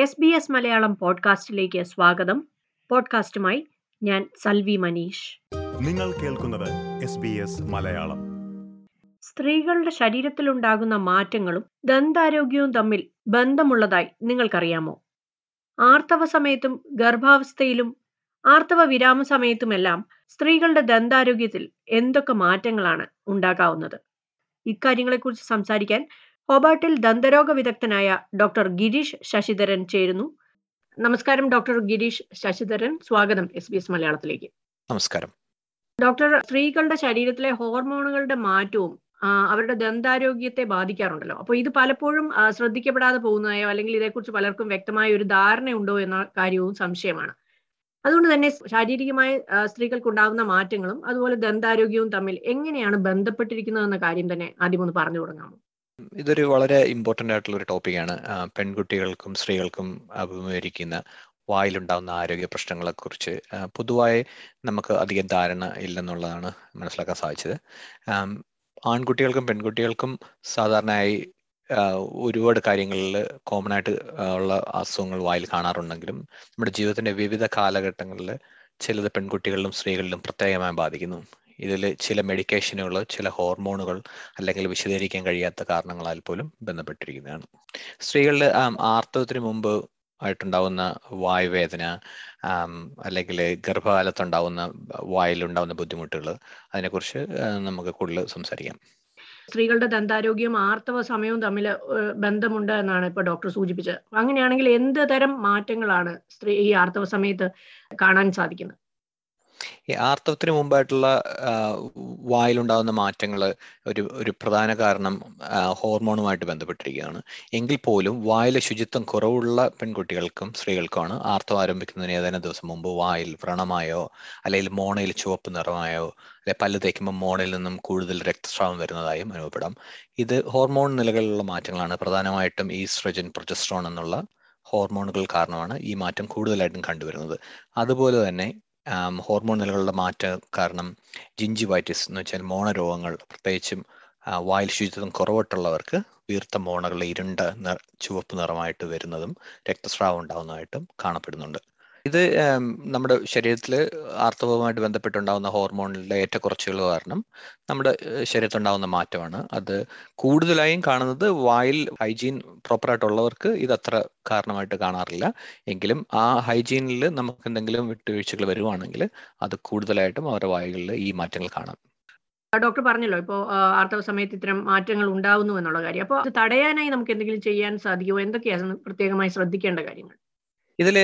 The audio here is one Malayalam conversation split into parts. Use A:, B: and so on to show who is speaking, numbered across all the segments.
A: എസ് ബി എസ് മലയാളം പോഡ്കാസ്റ്റിലേക്ക് സ്വാഗതം. പോഡ്കാസ്റ്റുമായി ഞാൻ സൽവി മനീഷ്.
B: നിങ്ങൾ കേൾക്കുന്നത് മലയാളം.
A: സ്ത്രീകളുടെ ശരീരത്തിലുണ്ടാകുന്ന മാറ്റങ്ങളും ദന്താരോഗ്യവും തമ്മിൽ ബന്ധമുള്ളതായി നിങ്ങൾക്കറിയാമോ? ആർത്തവ സമയത്തും ഗർഭാവസ്ഥയിലും ആർത്തവ വിരാമ സമയത്തുമെല്ലാം സ്ത്രീകളുടെ ദന്താരോഗ്യത്തിൽ എന്തൊക്കെ മാറ്റങ്ങളാണ് ഉണ്ടാകാവുന്നത്? ഇക്കാര്യങ്ങളെക്കുറിച്ച് സംസാരിക്കാൻ ഹോബാട്ടിൽ ദന്തരോഗ വിദഗ്ധനായ ഡോക്ടർ ഗിരീഷ് ശശിധരൻ ചേരുന്നു. നമസ്കാരം ഡോക്ടർ ഗിരീഷ് ശശിധരൻ. സ്വാഗതം എസ് ബി എസ് മലയാളത്തിലേക്ക്.
C: നമസ്കാരം.
A: ഡോക്ടർ സ്ത്രീകളുടെ ശരീരത്തിലെ ഹോർമോണുകളുടെ മാറ്റവും അവരുടെ ദന്താരോഗ്യത്തെ ബാധിക്കാറുണ്ടല്ലോ. അപ്പോൾ ഇത് പലപ്പോഴും ശ്രദ്ധിക്കപ്പെടാതെ പോകുന്നതായോ അല്ലെങ്കിൽ ഇതേക്കുറിച്ച് പലർക്കും വ്യക്തമായ ഒരു ധാരണയുണ്ടോ എന്ന കാര്യവും സംശയമാണ്. അതുകൊണ്ട് തന്നെ ശാരീരികമായി സ്ത്രീകൾക്ക് ഉണ്ടാകുന്ന മാറ്റങ്ങളും അതുപോലെ ദന്താരോഗ്യവും തമ്മിൽ എങ്ങനെയാണ് ബന്ധപ്പെട്ടിരിക്കുന്നതെന്ന കാര്യം തന്നെ ആദ്യം ഒന്ന് പറഞ്ഞു തുടങ്ങാമോ?
C: ഇതൊരു വളരെ ഇമ്പോർട്ടന്റ് ആയിട്ടുള്ള ഒരു ടോപ്പിക്കാണ് പെൺകുട്ടികൾക്കും സ്ത്രീകൾക്കും അഭിമുഖീകരിക്കുന്ന വായിലുണ്ടാകുന്ന ആരോഗ്യ പ്രശ്നങ്ങളെക്കുറിച്ച് കുറിച്ച് പൊതുവായി നമുക്ക് അധികം ധാരണ ഇല്ലെന്നുള്ളതാണ് മനസ്സിലാക്കാൻ സാധിച്ചത്. ആൺകുട്ടികൾക്കും പെൺകുട്ടികൾക്കും സാധാരണയായി ഒരുപാട് കാര്യങ്ങളിൽ കോമൺ ആയിട്ട് ഉള്ള അസുഖങ്ങൾ വായിൽ കാണാറുണ്ടെങ്കിലും നമ്മുടെ ജീവിതത്തിന്റെ വിവിധ കാലഘട്ടങ്ങളിൽ ചിലത് പെൺകുട്ടികളിലും സ്ത്രീകളിലും പ്രത്യേകമായി ബാധിക്കുന്നു. ഇതിൽ ചില മെഡിക്കേഷനുകൾ ചില ഹോർമോണുകൾ അല്ലെങ്കിൽ വിശദീകരിക്കാൻ കഴിയാത്ത കാരണങ്ങളാൽ പോലും ബന്ധപ്പെട്ടിരിക്കുന്നതാണ്. സ്ത്രീകളിൽ ആർത്തവത്തിന് മുമ്പ് ആയിട്ടുണ്ടാവുന്ന വായുവേദന അല്ലെങ്കിൽ ഗർഭകാലത്തുണ്ടാവുന്ന വായിലുണ്ടാവുന്ന ബുദ്ധിമുട്ടുകൾ അതിനെക്കുറിച്ച് നമുക്ക് കൂടുതൽ സംസാരിക്കാം.
A: സ്ത്രീകളുടെ ദന്താരോഗ്യം ആർത്തവ സമയവും തമ്മിൽ ബന്ധമുണ്ട് എന്നാണ് ഇപ്പൊ ഡോക്ടർ സൂചിപ്പിച്ചത്. അങ്ങനെയാണെങ്കിൽ എന്ത് തരം മാറ്റങ്ങളാണ് സ്ത്രീ ഈ ആർത്തവ സമയത്ത് കാണാൻ സാധിക്കുന്നത്?
C: ഈ ആർത്തവത്തിന് മുമ്പായിട്ടുള്ള വായിലുണ്ടാകുന്ന മാറ്റങ്ങൾ ഒരു ഒരു പ്രധാന കാരണം ഹോർമോണുമായിട്ട് ബന്ധപ്പെട്ടിരിക്കുകയാണ്. എങ്കിൽ പോലും വായിലെ ശുചിത്വം കുറവുള്ള പെൺകുട്ടികൾക്കും സ്ത്രീകൾക്കുമാണ് ആർത്തവം ആരംഭിക്കുന്നതിന് ഏതാനും ദിവസം മുമ്പ് വായിൽ വ്രണമായോ അല്ലെങ്കിൽ മോണയിൽ ചുവപ്പ് നിറമായോ അല്ലെ പല്ല് തേക്കുമ്പോൾ മോണയിൽ നിന്നും കൂടുതൽ രക്തസ്രാവം വരുന്നതായും അനുഭവപ്പെടാം. ഇത് ഹോർമോൺ നിലകളിലുള്ള മാറ്റങ്ങളാണ്. പ്രധാനമായിട്ടും ഈസ്ട്രജൻ പ്രൊജസ്ട്രോൺ എന്നുള്ള ഹോർമോണുകൾ കാരണമാണ് ഈ മാറ്റം കൂടുതലായിട്ടും കണ്ടുവരുന്നത്. അതുപോലെ തന്നെ ഹോർമോൺ നിലകളുടെ മാറ്റം കാരണം ജിഞ്ചിവൈറ്റിസ് എന്ന് വെച്ചാൽ മോണരോഗങ്ങൾ പ്രത്യേകിച്ചും ആ, വായിൽ ശുചിത്വം കുറവിട്ടുള്ളവർക്ക് വീർത്ത മോണകൾ ഇരുണ്ട ചുവപ്പ് നിറമായിട്ട് വരുന്നതും രക്തസ്രാവം ഉണ്ടാകുന്നതായിട്ടും കാണപ്പെടുന്നുണ്ട്. ഇത് നമ്മുടെ ശരീരത്തിൽ ആർത്തവവുമായിട്ട് ബന്ധപ്പെട്ടുണ്ടാകുന്ന ഹോർമോണിലെ ഏറ്റക്കുറച്ചുകൾ കാരണം നമ്മുടെ ശരീരത്തുണ്ടാകുന്ന മാറ്റമാണ്. അത് കൂടുതലായും കാണുന്നത് വായിൽ ഹൈജീൻ പ്രോപ്പറായിട്ടുള്ളവർക്ക് ഇത് അത്ര കാരണമായിട്ട് കാണാറില്ല. എങ്കിലും ആ ഹൈജീനിൽ നമുക്ക് എന്തെങ്കിലും വിട്ടുവീഴ്ചകൾ വരുവാണെങ്കിൽ അത് കൂടുതലായിട്ടും അവരുടെ വായുകളിൽ ഈ മാറ്റങ്ങൾ കാണാം.
A: ഡോക്ടർ പറഞ്ഞല്ലോ ഇപ്പോൾ ആർത്തവ സമയത്ത് ഇത്തരം മാറ്റങ്ങൾ ഉണ്ടാവുന്നു എന്നുള്ള കാര്യം. അപ്പോൾ അത് തടയാനായി നമുക്ക് എന്തെങ്കിലും ചെയ്യാൻ സാധിക്കുമോ? എന്തൊക്കെയാണ് പ്രത്യേകമായി ശ്രദ്ധിക്കേണ്ട കാര്യങ്ങൾ.
C: ഇതിൽ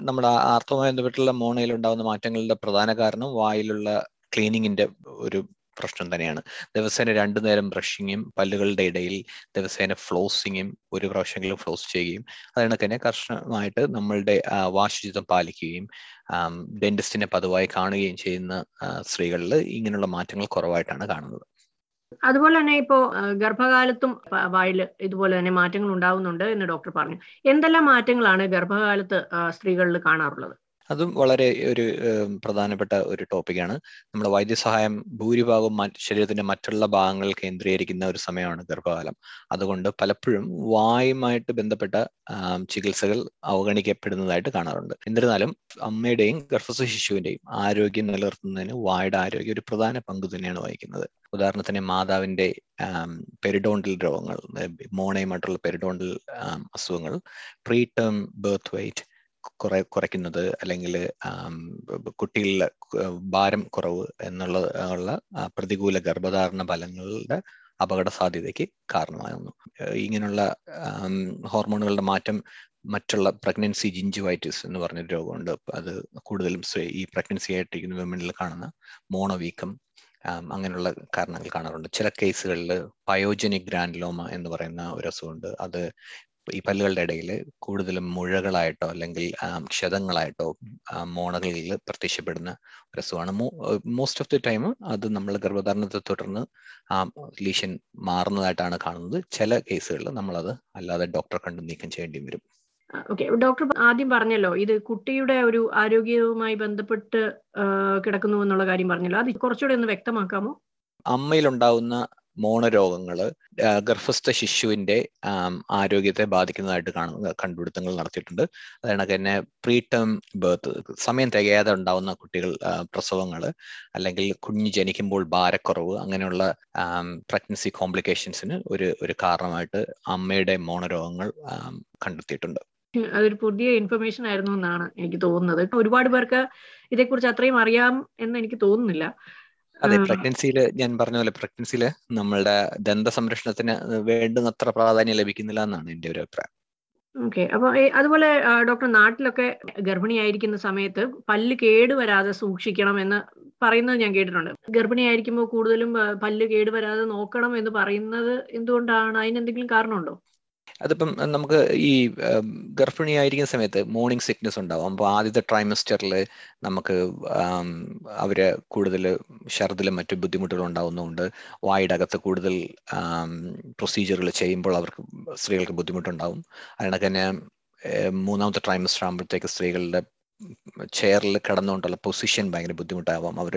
C: നമ്മുടെ ആർത്തവുമായി ബന്ധപ്പെട്ടുള്ള മോണയിൽ ഉണ്ടാകുന്ന മാറ്റങ്ങളുടെ പ്രധാന കാരണം വായിലുള്ള ക്ലീനിങ്ങിന്റെ ഒരു പ്രശ്നം തന്നെയാണ്. ദിവസേന രണ്ടു നേരം ബ്രഷിങ്ങും പല്ലുകളുടെ ഇടയിൽ ദിവസേന ഫ്ലോസിങ്ങും ഒരു പ്രാവശ്യമെങ്കിലും ഫ്ലോസ് ചെയ്യുകയും അതുകൊണ്ട് തന്നെ കർശനമായിട്ട് നമ്മളുടെ വാശുചിത്വം പാലിക്കുകയും ഡെന്റിസ്റ്റിനെ പതിവായി കാണുകയും ചെയ്യുന്ന സ്ത്രീകളിൽ ഇങ്ങനെയുള്ള മാറ്റങ്ങൾ കുറവായിട്ടാണ് കാണുന്നത്.
A: അതുപോലെ തന്നെ ഇപ്പോൾ ഗർഭകാലത്തും വായിൽ ഇതുപോലെ തന്നെ മാറ്റങ്ങൾ ഉണ്ടാവുന്നുണ്ട് എന്ന് ഡോക്ടർ പറഞ്ഞു. എന്തെല്ലാം മാറ്റങ്ങളാണ് ഗർഭകാലത്ത് സ്ത്രീകളിൽ കാണാറുള്ളത്?
C: അതും വളരെ ഒരു പ്രധാനപ്പെട്ട ഒരു ടോപ്പിക്കാണ് നമ്മുടെ വൈദ്യസഹായം ഭൂരിഭാഗവും ശരീരത്തിന്റെ മറ്റുള്ള ഭാഗങ്ങൾ കേന്ദ്രീകരിക്കുന്ന ഒരു സമയമാണ് ഗർഭകാലം. അതുകൊണ്ട് പലപ്പോഴും വായുമായിട്ട് ബന്ധപ്പെട്ട ചികിത്സകൾ അവഗണിക്കപ്പെടുന്നതായിട്ട് കാണാറുണ്ട്. എന്നിരുന്നാലും അമ്മയുടെയും ഗർഭസ്ഥ ശിശുവിന്റെയും ആരോഗ്യം നിലനിർത്തുന്നതിന് വായുടെ ആരോഗ്യം ഒരു പ്രധാന പങ്ക് തന്നെയാണ് വഹിക്കുന്നത്. ഉദാഹരണത്തിന് മാതാവിന്റെ പെരിഡോണ്ടൽ രോഗങ്ങൾ മോണയുമായിട്ടുള്ള പെരിഡോണ്ടൽ അസുഖങ്ങൾ പ്രീ ടേം ബർത്ത് വെയിറ്റ് കുറെ കുറയ്ക്കുന്നത് അല്ലെങ്കിൽ കുട്ടികളിലെ ഭാരം കുറവ് എന്നുള്ള ഉള്ള പ്രതികൂല ഗർഭധാരണ ഫലങ്ങളുടെ അപകട സാധ്യതയ്ക്ക് കാരണമാകുന്നു ഇങ്ങനെയുള്ള ഹോർമോണുകളുടെ മാറ്റം മറ്റുള്ള പ്രഗ്നൻസി ജിഞ്ചുവൈറ്റിസ് എന്ന് പറഞ്ഞൊരു രോഗമുണ്ട്. അത് കൂടുതലും ഈ പ്രഗ്നൻസി ആയിട്ടിരിക്കുന്ന വിമനിൽ കാണുന്ന മോണവീക്കം അങ്ങനെയുള്ള കാരണങ്ങൾ കാണാറുണ്ട്. ചില കേസുകളിൽ പയോജനിക് ഗ്രാൻഡ്ലോമ എന്ന് പറയുന്ന ഒരു അസുഖമുണ്ട്. അത് ഈ പല്ലുകളുടെ ഇടയിൽ കൂടുതലും മുഴകളായിട്ടോ അല്ലെങ്കിൽ ക്ഷതങ്ങളായിട്ടോ മോണകളിൽ പ്രത്യക്ഷപ്പെടുന്ന ഒരു അസുഖമാണ്. മോസ്റ്റ് ഓഫ് ദി ടൈം അത് നമ്മൾ ഗർഭധാരണത്തെ തുടർന്ന് ആ ലീഷൻ മാറുന്നതായിട്ടാണ് കാണുന്നത്. ചില കേസുകളിൽ നമ്മളത് അല്ലാതെ ഡോക്ടറെ കണ്ട് നീക്കം ചെയ്യേണ്ടി വരും.
A: ഓക്കെ ഡോക്ടർ ആദ്യം പറഞ്ഞല്ലോ ഇത് കുട്ടിയുടെ ഒരു ആരോഗ്യവുമായി ബന്ധപ്പെട്ട് കിടക്കുന്നു എന്നുള്ള കാര്യം പറഞ്ഞല്ലോ. അത് കുറച്ചുകൂടെ ഒന്ന് വ്യക്തമാക്കാമോ?
C: അമ്മയിലുണ്ടാവുന്ന മോണരോഗങ്ങൾ ഗർഭസ്ഥ ശിശുവിന്റെ ആരോഗ്യത്തെ ബാധിക്കുന്നതായിട്ട് കാണുന്ന കണ്ടുപിടുത്തങ്ങൾ നടത്തിയിട്ടുണ്ട്. അതുകൊണ്ട് തന്നെ പ്രീ ടേം ബേർത്ത് സമയം തികയാതെ ഉണ്ടാവുന്ന കുട്ടികൾ പ്രസവങ്ങൾ അല്ലെങ്കിൽ കുഞ്ഞ് ജനിക്കുമ്പോൾ ഭാരക്കുറവ് അങ്ങനെയുള്ള പ്രഗ്നൻസി കോംപ്ലിക്കേഷൻസിന് ഒരു ഒരു കാരണമായിട്ട് അമ്മയുടെ മോണരോഗങ്ങൾ കണ്ടെത്തിയിട്ടുണ്ട്.
A: അതൊരു പുതിയ ഇൻഫർമേഷൻ ആയിരുന്നു എന്നാണ് എനിക്ക് തോന്നുന്നത്. ഒരുപാട് പേർക്ക് ഇതേക്കുറിച്ച് അത്രയും അറിയാം എന്ന് എനിക്ക് തോന്നുന്നില്ല.
C: അതെ പ്രഗ്നൻസിയിൽ ഞാൻ പറഞ്ഞ പോലെ പ്രഗ്നൻസിയിൽ നമ്മളുടെ ദന്ത സംരക്ഷണത്തിന് വേണ്ടുന്നത്ര പ്രാധാന്യം ലഭിക്കുന്നില്ല എന്നാണ് എന്റെ ഒരു അഭിപ്രായം.
A: ഓക്കെ. അപ്പൊ അതുപോലെ ഡോക്ടർ നാട്ടിലൊക്കെ ഗർഭിണിയായിരിക്കുന്ന സമയത്ത് പല്ല് കേടുവരാതെ സൂക്ഷിക്കണം എന്ന് പറയുന്നത് ഞാൻ കേട്ടിട്ടുണ്ട്. ഗർഭിണിയായിരിക്കുമ്പോൾ കൂടുതലും പല്ല് കേടുവരാതെ നോക്കണം എന്ന് പറയുന്നത് എന്തുകൊണ്ടാണ്? അതിന് എന്തെങ്കിലും കാരണമുണ്ടോ?
C: അതിപ്പം നമുക്ക് ഈ ഗർഭിണിയായിരിക്കുന്ന സമയത്ത് മോർണിംഗ് സിക്നസ് ഉണ്ടാവും. അപ്പോൾ ആദ്യത്തെ ട്രൈമസ്റ്ററിൽ നമുക്ക് അവർ കൂടുതൽ ഛർദിലും മറ്റു ബുദ്ധിമുട്ടുകൾ ഉണ്ടാവുന്നതുകൊണ്ട് വായുടെ അകത്ത് കൂടുതൽ പ്രൊസീജിയറുകൾ ചെയ്യുമ്പോൾ അവർക്ക് സ്ത്രീകൾക്ക് ബുദ്ധിമുട്ടുണ്ടാവും. അതിനൊക്കെ തന്നെ മൂന്നാമത്തെ ട്രൈമസ്റ്റർ ആകുമ്പോഴത്തേക്ക് സ്ത്രീകളുടെ ചെയറിൽ കിടന്നുകൊണ്ടുള്ള പൊസിഷൻ ഭയങ്കര ബുദ്ധിമുട്ടാവാം. അവർ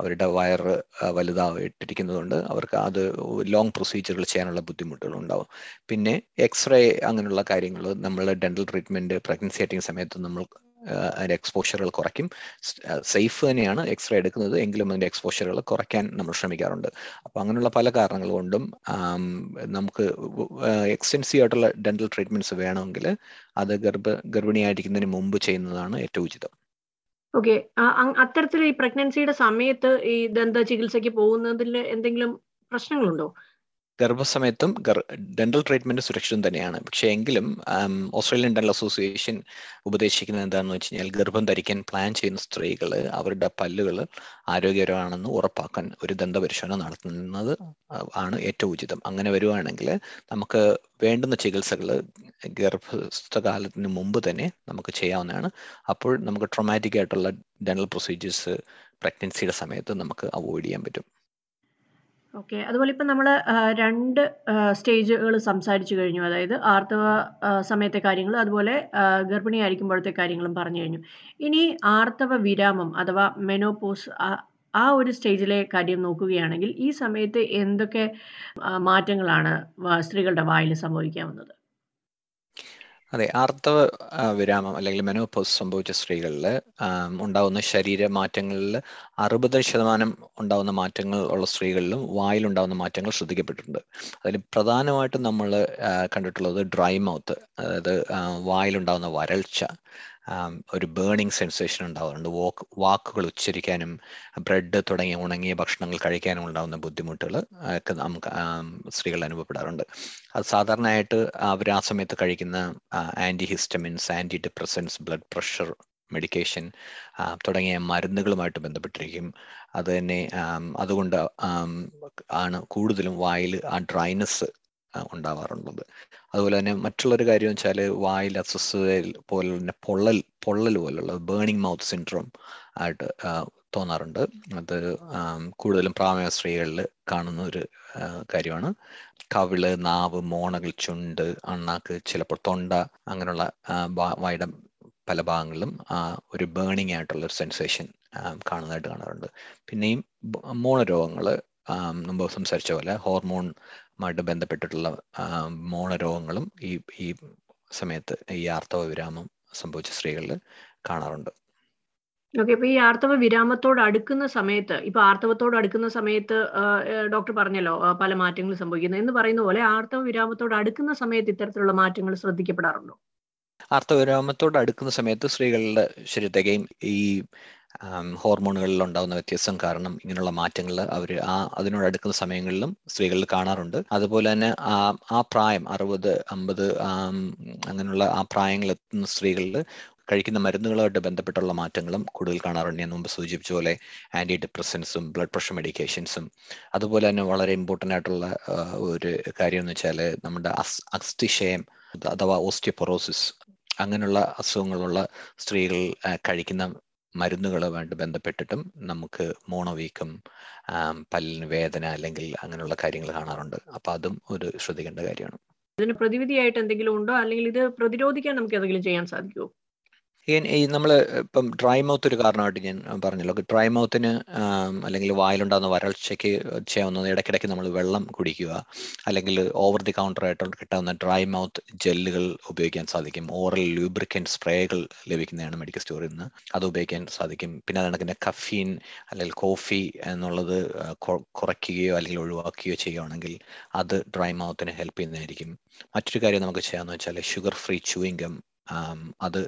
C: അവരുടെ വയറ് വലുതായിട്ടിരിക്കുന്നതുകൊണ്ട് അവർക്ക് അത് ലോങ് പ്രൊസീജിയറുകൾ ചെയ്യാനുള്ള ബുദ്ധിമുട്ടുകൾ ഉണ്ടാവും. പിന്നെ എക്സ്റേ അങ്ങനെയുള്ള കാര്യങ്ങൾ നമ്മൾ ഡെന്റൽ ട്രീറ്റ്മെന്റ് പ്രഗ്നൻസി ആയിട്ടിങ് സമയത്ത് നമ്മൾ അതിന്റെ എക്സ്പോഷറുകൾ കുറയ്ക്കും. സേഫ് തന്നെയാണ് എക്സ്റേ എടുക്കുന്നത്. എങ്കിലും അതിന്റെ എക്സ്പോഷറുകൾ കുറയ്ക്കാൻ നമ്മൾ ശ്രമിക്കാറുണ്ട്. അപ്പോൾ അങ്ങനെയുള്ള പല കാരണങ്ങൾ കൊണ്ടും നമുക്ക് എക്സ്റ്റെൻസീവ് ആയിട്ടുള്ള ഡെന്റൽ ട്രീറ്റ്മെന്റ്സ് വേണമെങ്കിൽ അത് ഗർഭ ഗർഭിണിയായിരിക്കുന്നതിന് മുമ്പ് ചെയ്യുന്നതാണ് ഏറ്റവും ഉചിതം.
A: ഓക്കെ അത്തരത്തിൽ ഈ പ്രഗ്നൻസിയുടെ സമയത്ത് ഈ ദന്ത ചികിത്സയ്ക്ക് പോകുന്നതിൽ എന്തെങ്കിലും പ്രശ്നങ്ങളുണ്ടോ?
C: ഗർഭസമയത്തും ഡെന്റൽ ട്രീറ്റ്മെന്റ് സുരക്ഷിതം തന്നെയാണ്. പക്ഷേ എങ്കിലും ഓസ്ട്രേലിയൻ ഡെന്റൽ അസോസിയേഷൻ ഉപദേശിക്കുന്നത് എന്താണെന്ന് വെച്ച് കഴിഞ്ഞാൽ ഗർഭം ധരിക്കാൻ പ്ലാൻ ചെയ്യുന്ന സ്ത്രീകൾ അവരുടെ പല്ലുകൾ ആരോഗ്യകരമാണെന്ന് ഉറപ്പാക്കാൻ ഒരു ദന്തപരിശോധന നടത്തുന്നത് ആണ് ഏറ്റവും ഉചിതം. അങ്ങനെ വരുവാണെങ്കിൽ നമുക്ക് വേണ്ടുന്ന ചികിത്സകൾ ഗർഭസ്ഥകാലത്തിന് മുമ്പ് തന്നെ നമുക്ക് ചെയ്യാവുന്നതാണ്. അപ്പോൾ നമുക്ക് ട്രൊമാറ്റിക് ആയിട്ടുള്ള ഡെന്റൽ പ്രൊസീജിയേഴ്സ് പ്രഗ്നൻസിയുടെ സമയത്ത് നമുക്ക് അവോയ്ഡ് ചെയ്യാൻ പറ്റും.
A: ഓക്കെ അതുപോലെ ഇപ്പം നമ്മൾ രണ്ട് സ്റ്റേജുകൾ സംസാരിച്ചു കഴിഞ്ഞു. അതായത് ആർത്തവ സമയത്തെ കാര്യങ്ങൾ അതുപോലെ ഗർഭിണിയായിരിക്കുമ്പോഴത്തെ കാര്യങ്ങളും പറഞ്ഞു കഴിഞ്ഞു. ഇനി ആർത്തവ വിരാമം അഥവാ മെനോപോസ് ആ ഒരു സ്റ്റേജിലെ കാര്യം നോക്കുകയാണെങ്കിൽ ഈ സമയത്ത് എന്തൊക്കെ മാറ്റങ്ങളാണ് സ്ത്രീകളുടെ വായിൽ സംഭവിക്കാവുന്നത്?
C: അതെ ആർത്തവ വിരാമം അല്ലെങ്കിൽ മെനോപോസ് സംഭവിച്ച സ്ത്രീകളിൽ ഉണ്ടാകുന്ന ശരീര മാറ്റങ്ങളിൽ അറുപത് ശതമാനം ഉണ്ടാകുന്ന മാറ്റങ്ങൾ ഉള്ള സ്ത്രീകളിലും വായിലുണ്ടാകുന്ന മാറ്റങ്ങൾ ശ്രദ്ധിക്കപ്പെട്ടിട്ടുണ്ട്. അതിൽ പ്രധാനമായിട്ടും നമ്മൾ കണ്ടിട്ടുള്ളത് ഡ്രൈ മൗത്ത് അതായത് വായിലുണ്ടാകുന്ന വരൾച്ച ഒരു ബേണിംഗ് സെൻസേഷൻ ഉണ്ടാവാറുണ്ട്. വാക്ക് വാക്കുകൾ ഉച്ചരിക്കാനും ബ്രെഡ് തുടങ്ങിയ ഉണങ്ങിയ ഭക്ഷണങ്ങൾ കഴിക്കാനും ഉണ്ടാകുന്ന ബുദ്ധിമുട്ടുകൾ ഒക്കെ നമുക്ക് സ്ത്രീകൾ അനുഭവപ്പെടാറുണ്ട്. അത് സാധാരണയായിട്ട് അവർ ആ സമയത്ത് കഴിക്കുന്ന antihistamines antidepressants blood pressure medication തുടങ്ങിയ മരുന്നുകളുമായിട്ട് ബന്ധപ്പെട്ടിരിക്കും. അത് തന്നെ അതുകൊണ്ട് ആണ് കൂടുതലും വായിൽ ആ ഡ്രൈനസ് ഉണ്ടാവാറുള്ളത്. അതുപോലെ തന്നെ മറ്റുള്ളൊരു കാര്യം വെച്ചാൽ വായിൽ അസ്വസ്ഥത പോലെ തന്നെ പൊള്ളൽ പൊള്ളൽ പോലുള്ള ബേണിംഗ് മൗത്ത് സിൻഡ്രോം ആയിട്ട് തോന്നാറുണ്ട്. അത് കൂടുതലും പ്രാമേയ സ്ത്രീകളിൽ കാണുന്ന ഒരു കാര്യമാണ്. കവിൾ നാവ് മോണകൾ ചുണ്ട് അണ്ണാക്ക് ചിലപ്പോൾ തൊണ്ട അങ്ങനെയുള്ള വായുടെ പല ഭാഗങ്ങളിലും ഒരു ബേണിംഗ് ആയിട്ടുള്ള ഒരു സെൻസേഷൻ കാണുന്നതായിട്ട് കാണാറുണ്ട്. പിന്നെയും മോണരോഗങ്ങൾ മുമ്പ് സംസാരിച്ച പോലെ ഹോർമോണുമായിട്ട് ബന്ധപ്പെട്ടിട്ടുള്ള മോണരോഗങ്ങളും ഈ ഈ സമയത്ത് ഈ ആർത്തവ വിരാമം സംഭവിച്ച സ്ത്രീകളിൽ കാണാറുണ്ട്.
A: ഓക്കെ ഇപ്പൊ ഈ ആർത്തവ വിരാമത്തോട് അടുക്കുന്ന സമയത്ത് ഇപ്പൊ ആർത്തവത്തോട് അടുക്കുന്ന സമയത്ത് ഡോക്ടർ പറഞ്ഞല്ലോ പല മാറ്റങ്ങൾ സംഭവിക്കുന്നു എന്ന് പറയുന്ന പോലെ ആർത്തവ വിരാമത്തോട് അടുക്കുന്ന സമയത്ത് ഇത്തരത്തിലുള്ള മാറ്റങ്ങൾ ശ്രദ്ധിക്കപ്പെടാറുണ്ടോ?
C: ആർത്തവവിരാമത്തോട് അടുക്കുന്ന സമയത്ത് സ്ത്രീകളുടെ ശരീരത്തെയും ഈ ഹോർമോണുകളിൽ ഉണ്ടാകുന്ന വ്യത്യാസം കാരണം ഇങ്ങനെയുള്ള മാറ്റങ്ങൾ അവർ ആ അതിനോട് അടുക്കുന്ന സമയങ്ങളിലും സ്ത്രീകളിൽ കാണാറുണ്ട്. അതുപോലെ തന്നെ ആ ആ പ്രായം അറുപത് അമ്പത് അങ്ങനെയുള്ള ആ പ്രായങ്ങളെത്തുന്ന സ്ത്രീകളിൽ കഴിക്കുന്ന മരുന്നുകളുമായിട്ട് ബന്ധപ്പെട്ടുള്ള മാറ്റങ്ങളും കൂടുതൽ കാണാറുണ്ട്. ഞാൻ മുമ്പ് സൂചിപ്പിച്ച പോലെ ആന്റി ഡിപ്രസൻസും ബ്ലഡ് പ്രഷർ മെഡിക്കേഷൻസും അതുപോലെ തന്നെ വളരെ ഇമ്പോർട്ടന്റ് ആയിട്ടുള്ള ഒരു കാര്യം എന്ന് വെച്ചാൽ നമ്മുടെ അസ്ഥിക്ഷയം അഥവാ ഓസ്റ്റിയോപൊറോസിസ് അങ്ങനെയുള്ള അസുഖങ്ങളുള്ള സ്ത്രീകൾ കഴിക്കുന്ന മരുന്നുകളുമായിട്ട് ബന്ധപ്പെട്ടിട്ടും നമുക്ക് മോണോവീക്കം പല്ലിന് വേദന അല്ലെങ്കിൽ അങ്ങനെയുള്ള കാര്യങ്ങൾ കാണാറുണ്ട്. അപ്പൊ അതും ഒരു ശ്രദ്ധിക്കേണ്ട കാര്യമാണ്.
A: ഇതിന് പ്രതിവിധിയായിട്ട് എന്തെങ്കിലും ഉണ്ടോ? അല്ലെങ്കിൽ ഇത് പ്രതിരോധിക്കാൻ നമുക്ക് എന്തെങ്കിലും ചെയ്യാൻ സാധിക്കുമോ
C: ഈ നമ്മൾ ഇപ്പം ഡ്രൈ മൗത്ത് ഒരു കാരണമായിട്ട് ഞാൻ പറഞ്ഞല്ലോ. ഡ്രൈ മൗത്തിന് അല്ലെങ്കിൽ വായിലുണ്ടാകുന്ന വരൾച്ചയ്ക്ക് ചെയ്യാവുന്ന ഇടയ്ക്കിടയ്ക്ക് നമ്മൾ വെള്ളം കുടിക്കുക അല്ലെങ്കിൽ ഓവർ ദി കൗണ്ടർ ആയിട്ട് കിട്ടാവുന്ന ഡ്രൈ മൗത്ത് ജെല്ലുകൾ ഉപയോഗിക്കാൻ സാധിക്കും. ഓറൽ ലൂബ്രിക്കൻ സ്പ്രേകൾ ലഭിക്കുന്നതാണ് മെഡിക്കൽ സ്റ്റോറിൽ നിന്ന് അത് ഉപയോഗിക്കാൻ സാധിക്കും. പിന്നെ അതിനകത്ത് കഫീൻ അല്ലെങ്കിൽ കോഫി എന്നുള്ളത് കുറയ്ക്കുകയോ അല്ലെങ്കിൽ ഒഴിവാക്കുകയോ ചെയ്യുകയാണെങ്കിൽ അത് ഡ്രൈ മൗത്തിന് ഹെൽപ്പ് ചെയ്യുന്നതായിരിക്കും. മറ്റൊരു കാര്യം നമുക്ക് ചെയ്യാമെന്ന് വെച്ചാൽ ഷുഗർ ഫ്രീ ചൂയിങ്കം അത്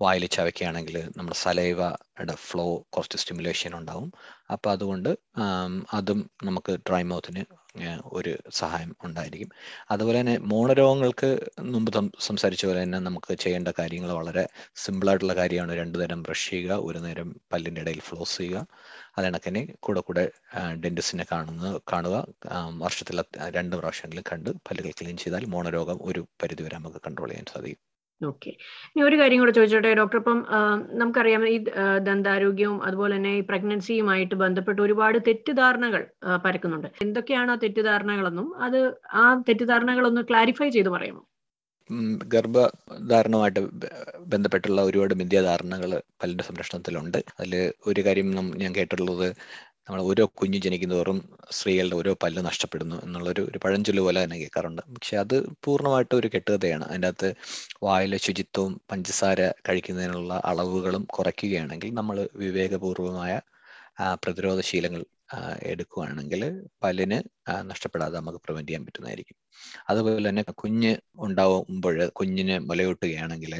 C: വായിൽ ചവയ്ക്കുകയാണെങ്കിൽ നമ്മുടെ സലൈവയുടെ ഫ്ലോ കുറച്ച് സ്റ്റിമുലേഷൻ ഉണ്ടാവും. അപ്പോൾ അതുകൊണ്ട് അതും നമുക്ക് ഡ്രൈ മൗത്തിന് ഒരു സഹായം ഉണ്ടായിരിക്കും. അതുപോലെ തന്നെ മോണരോഗങ്ങൾക്ക് മുമ്പ് സംസാരിച്ച പോലെ തന്നെ നമുക്ക് ചെയ്യേണ്ട കാര്യങ്ങൾ വളരെ സിമ്പിളായിട്ടുള്ള കാര്യമാണ്. രണ്ടു നേരം ബ്രഷ് ചെയ്യുക ഒരു നേരം പല്ലിന്റെ ഇടയിൽ ഫ്ലോസ് ചെയ്യുക. അതിനൊക്കെ കൂടെ കൂടെ ഡെന്റിസ്റ്റിനെ കാണുന്ന കാണുക. വർഷത്തിൽ രണ്ട് പ്രാവശ്യമെങ്കിലും കണ്ട് പല്ലുകൾ ക്ലീൻ ചെയ്താൽ മോണരോഗം ഒരു പരിധിവരെ നമുക്ക് കൺട്രോൾ ചെയ്യാൻ സാധിക്കും.
A: ഓക്കെ ഇനി ഒരു കാര്യം കൂടെ ചോദിച്ചോട്ടെ ഡോക്ടർ ഇപ്പം നമുക്കറിയാം ഈ ദന്താരോഗ്യവും അതുപോലെ തന്നെ ഈ പ്രഗ്നൻസിയുമായിട്ട് ബന്ധപ്പെട്ട് ഒരുപാട് തെറ്റിദ്ധാരണകൾ പരക്കുന്നുണ്ട്. എന്തൊക്കെയാണ് ആ തെറ്റിദ്ധാരണകളെന്നും അത് ആ തെറ്റിദ്ധാരണകളൊന്ന് ക്ലാരിഫൈ ചെയ്ത് പറയാമോ?
C: ഗർഭധാരണവുമായിട്ട് ബന്ധപ്പെട്ടുള്ള ഒരുപാട് മിഥ്യാധാരണകൾ പലരുടെ സംരക്ഷണത്തിലുണ്ട്. അതിൽ ഒരു കാര്യം ഞാൻ കേട്ടിട്ടുള്ളത് നമ്മൾ ഓരോ കുഞ്ഞു ജനിക്കുന്നതോറും സ്ത്രീകളുടെ ഓരോ പല്ല് നഷ്ടപ്പെടുന്നു എന്നുള്ളൊരു ഒരു പഴഞ്ചൊല്ല് പോലെ തന്നെ കേൾക്കാറുണ്ട്. പക്ഷെ അത് പൂർണമായിട്ട് ഒരു കെട്ടുകഥയാണ്. അതിന്റെ അകത്ത് വായിലെ ശുചിത്വവും പഞ്ചസാര കഴിക്കുന്നതിനുള്ള അളവുകളും കുറയ്ക്കുകയാണെങ്കിൽ നമ്മൾ വിവേകപൂർവമായ പ്രതിരോധ ശീലങ്ങൾ എടുക്കുകയാണെങ്കിൽ പല്ലിന് നഷ്ടപ്പെടാതെ നമുക്ക് പ്രിവെന്റ് ചെയ്യാൻ പറ്റുന്നതായിരിക്കും. അതുപോലെ തന്നെ കുഞ്ഞ് ഉണ്ടാവുമ്പോൾ കുഞ്ഞിന് മുലയൂട്ടുകയാണെങ്കിൽ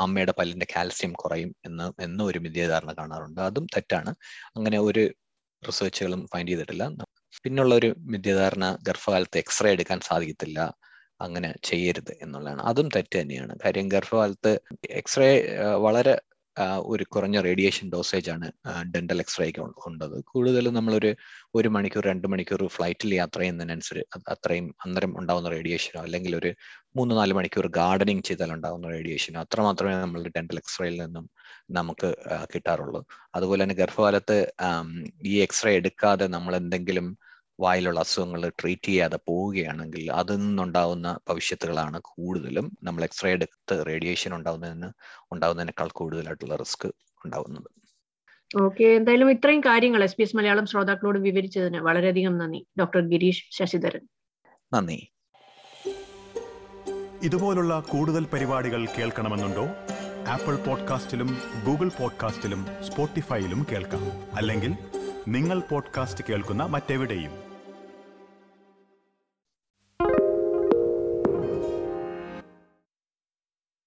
C: അമ്മയുടെ പല്ലിന്റെ കാൽസ്യം കുറയും എന്ന് എന്നും ഒരു മിഥ്യാധാരണ കാണാറുണ്ട്. അതും തെറ്റാണ്. അങ്ങനെ ഒരു റിസർച്ചുകളും ഫൈൻഡ് ചെയ്തിട്ടില്ല. പിന്നുള്ള ഒരു മിഥ്യധാരണ ഗർഭകാലത്ത് എക്സ്റേ എടുക്കാൻ സാധിക്കത്തില്ല അങ്ങനെ ചെയ്യരുത് എന്നുള്ളതാണ്. അതും തെറ്റ് തന്നെയാണ്. കാര്യം ഗർഭകാലത്ത് എക്സ്റേ വളരെ ഒരു കുറഞ്ഞ റേഡിയേഷൻ ഡോസേജ് ആണ് ഡെന്റൽ എക്സ്റേക്ക് ഉണ്ടത്. കൂടുതലും നമ്മളൊരു ഒരു മണിക്കൂർ രണ്ട് മണിക്കൂർ ഫ്ലൈറ്റിൽ യാത്ര ചെയ്യുന്നതിനനുസരിച്ച് അത്രയും അന്നേരം ഉണ്ടാകുന്ന റേഡിയേഷനോ അല്ലെങ്കിൽ ഒരു മൂന്ന് നാല് മണിക്കൂർ ഗാർഡനിങ് ചെയ്താൽ ഉണ്ടാകുന്ന റേഡിയേഷനോ അത്ര മാത്രമേ നമ്മൾ ഡെന്റൽ എക്സ്റേയിൽ നിന്നും നമുക്ക് കിട്ടാറുള്ളൂ. അതുപോലെ തന്നെ ഗർഭകാലത്ത് ഈ എക്സ്റേ എടുക്കാതെ നമ്മൾ എന്തെങ്കിലും വായിലുള്ള അസുഖങ്ങൾ ട്രീറ്റ് ചെയ്യാതെ പോവുകയാണെങ്കിൽ അതിൽ നിന്നുണ്ടാവുന്ന ഭവിഷ്യത്തുകളാണ് കൂടുതലും. നമ്മൾ എക്സ്റേ എടുത്ത് റേഡിയേഷൻ ഉണ്ടാവുന്നതിന് ഉണ്ടാവുന്നതിനേക്കാൾ കൂടുതലായിട്ടുള്ള റിസ്ക് ഉണ്ടാവുന്നത്.
A: ഓക്കെ എന്തായാലും ഇത്രയും കാര്യങ്ങൾ എസ് പി എസ് മലയാളം ശ്രോതാക്കളോട് വിവരിച്ചതിന് വളരെയധികം നന്ദി. ഡോക്ടർ ഗിരീഷ് ശശിധരൻ.
C: നന്ദി.
B: ഇതുപോലുള്ള കൂടുതൽ പരിപാടികൾ കേൾക്കണമെന്നുണ്ടോ? ആപ്പിൾ പോഡ്കാസ്റ്റിലും ഗൂഗിൾ പോഡ്കാസ്റ്റിലും സ്പോട്ടിഫൈയിലും കേൾക്കാം. അല്ലെങ്കിൽ നിങ്ങൾ പോഡ്കാസ്റ്റ് കേൾക്കുന്ന മറ്റെവിടെയും.